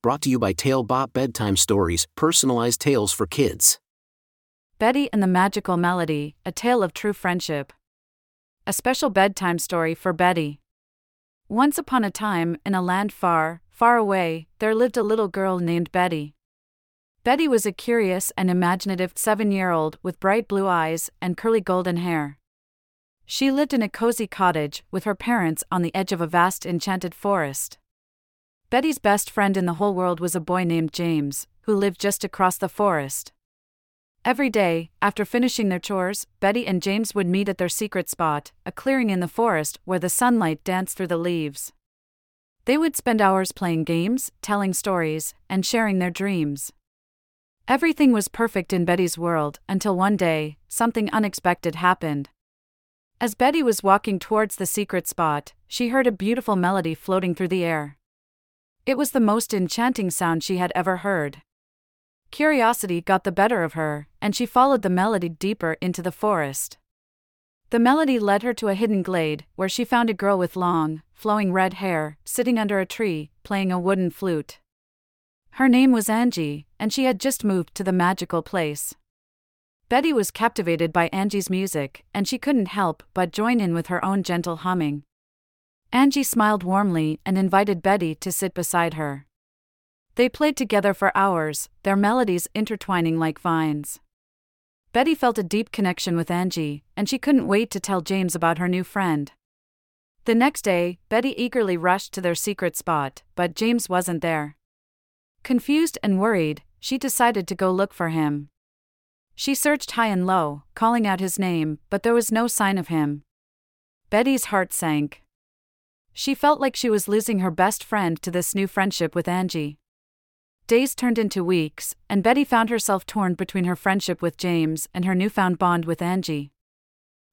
Brought to you by Talebot Bedtime Stories, personalized tales for kids. Betty and the Magical Melody A Tale of True Friendship. A special bedtime story for Betty. Once upon a time, in a land far, far away, there lived a little girl named Betty. Betty was a curious and imaginative seven year old with bright blue eyes and curly golden hair. She lived in a cozy cottage with her parents on the edge of a vast enchanted forest. Betty's best friend in the whole world was a boy named James, who lived just across the forest. Every day, after finishing their chores, Betty and James would meet at their secret spot, a clearing in the forest where the sunlight danced through the leaves. They would spend hours playing games, telling stories, and sharing their dreams. Everything was perfect in Betty's world until one day, something unexpected happened. As Betty was walking towards the secret spot, she heard a beautiful melody floating through the air. It was the most enchanting sound she had ever heard. Curiosity got the better of her, and she followed the melody deeper into the forest. The melody led her to a hidden glade, where she found a girl with long, flowing red hair, sitting under a tree, playing a wooden flute. Her name was Angie, and she had just moved to the magical place. Betty was captivated by Angie's music, and she couldn't help but join in with her own gentle humming. Angie smiled warmly and invited Betty to sit beside her. They played together for hours, their melodies intertwining like vines. Betty felt a deep connection with Angie, and she couldn't wait to tell James about her new friend. The next day, Betty eagerly rushed to their secret spot, but James wasn't there. Confused and worried, she decided to go look for him. She searched high and low, calling out his name, but there was no sign of him. Betty's heart sank. She felt like she was losing her best friend to this new friendship with Angie. Days turned into weeks, and Betty found herself torn between her friendship with James and her newfound bond with Angie.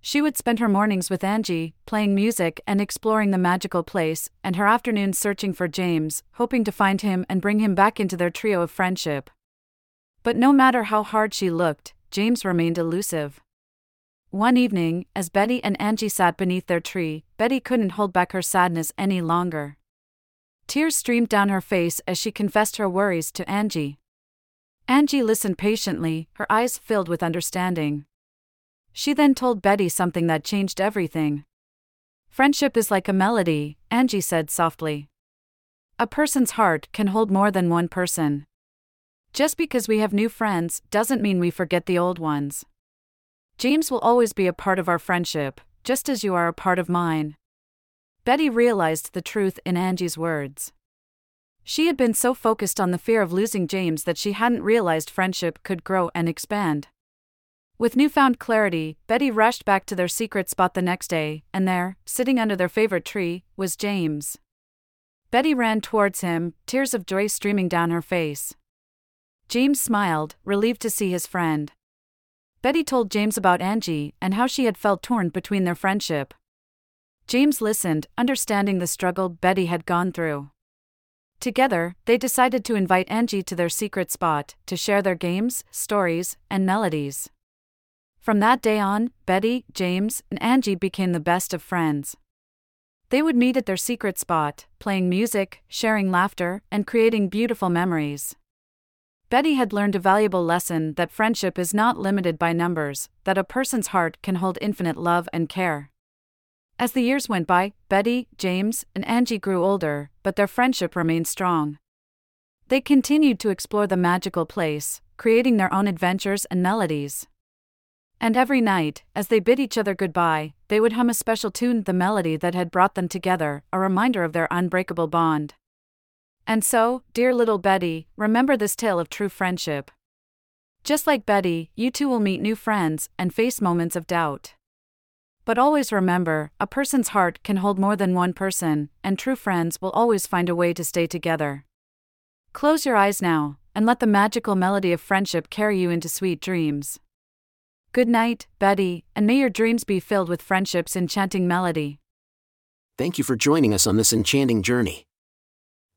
She would spend her mornings with Angie, playing music and exploring the magical place, and her afternoons searching for James, hoping to find him and bring him back into their trio of friendship. But no matter how hard she looked, James remained elusive. One evening, as Betty and Angie sat beneath their tree, Betty couldn't hold back her sadness any longer. Tears streamed down her face as she confessed her worries to Angie. Angie listened patiently, her eyes filled with understanding. She then told Betty something that changed everything. Friendship is like a melody, Angie said softly. A person's heart can hold more than one person. Just because we have new friends doesn't mean we forget the old ones. James will always be a part of our friendship, just as you are a part of mine. Betty realized the truth in Angie's words. She had been so focused on the fear of losing James that she hadn't realized friendship could grow and expand. With newfound clarity, Betty rushed back to their secret spot the next day, and there, sitting under their favorite tree, was James. Betty ran towards him, tears of joy streaming down her face. James smiled, relieved to see his friend. Betty told James about Angie and how she had felt torn between their friendship. James listened, understanding the struggle Betty had gone through. Together, they decided to invite Angie to their secret spot to share their games, stories, and melodies. From that day on, Betty, James, and Angie became the best of friends. They would meet at their secret spot, playing music, sharing laughter, and creating beautiful memories. Betty had learned a valuable lesson that friendship is not limited by numbers, that a person's heart can hold infinite love and care. As the years went by, Betty, James, and Angie grew older, but their friendship remained strong. They continued to explore the magical place, creating their own adventures and melodies. And every night, as they bid each other goodbye, they would hum a special tune, the melody that had brought them together, a reminder of their unbreakable bond. And so, dear little Betty, remember this tale of true friendship. Just like Betty, you too will meet new friends and face moments of doubt. But always remember, a person's heart can hold more than one person, and true friends will always find a way to stay together. Close your eyes now, and let the magical melody of friendship carry you into sweet dreams. Good night, Betty, and may your dreams be filled with friendship's enchanting melody. Thank you for joining us on this enchanting journey.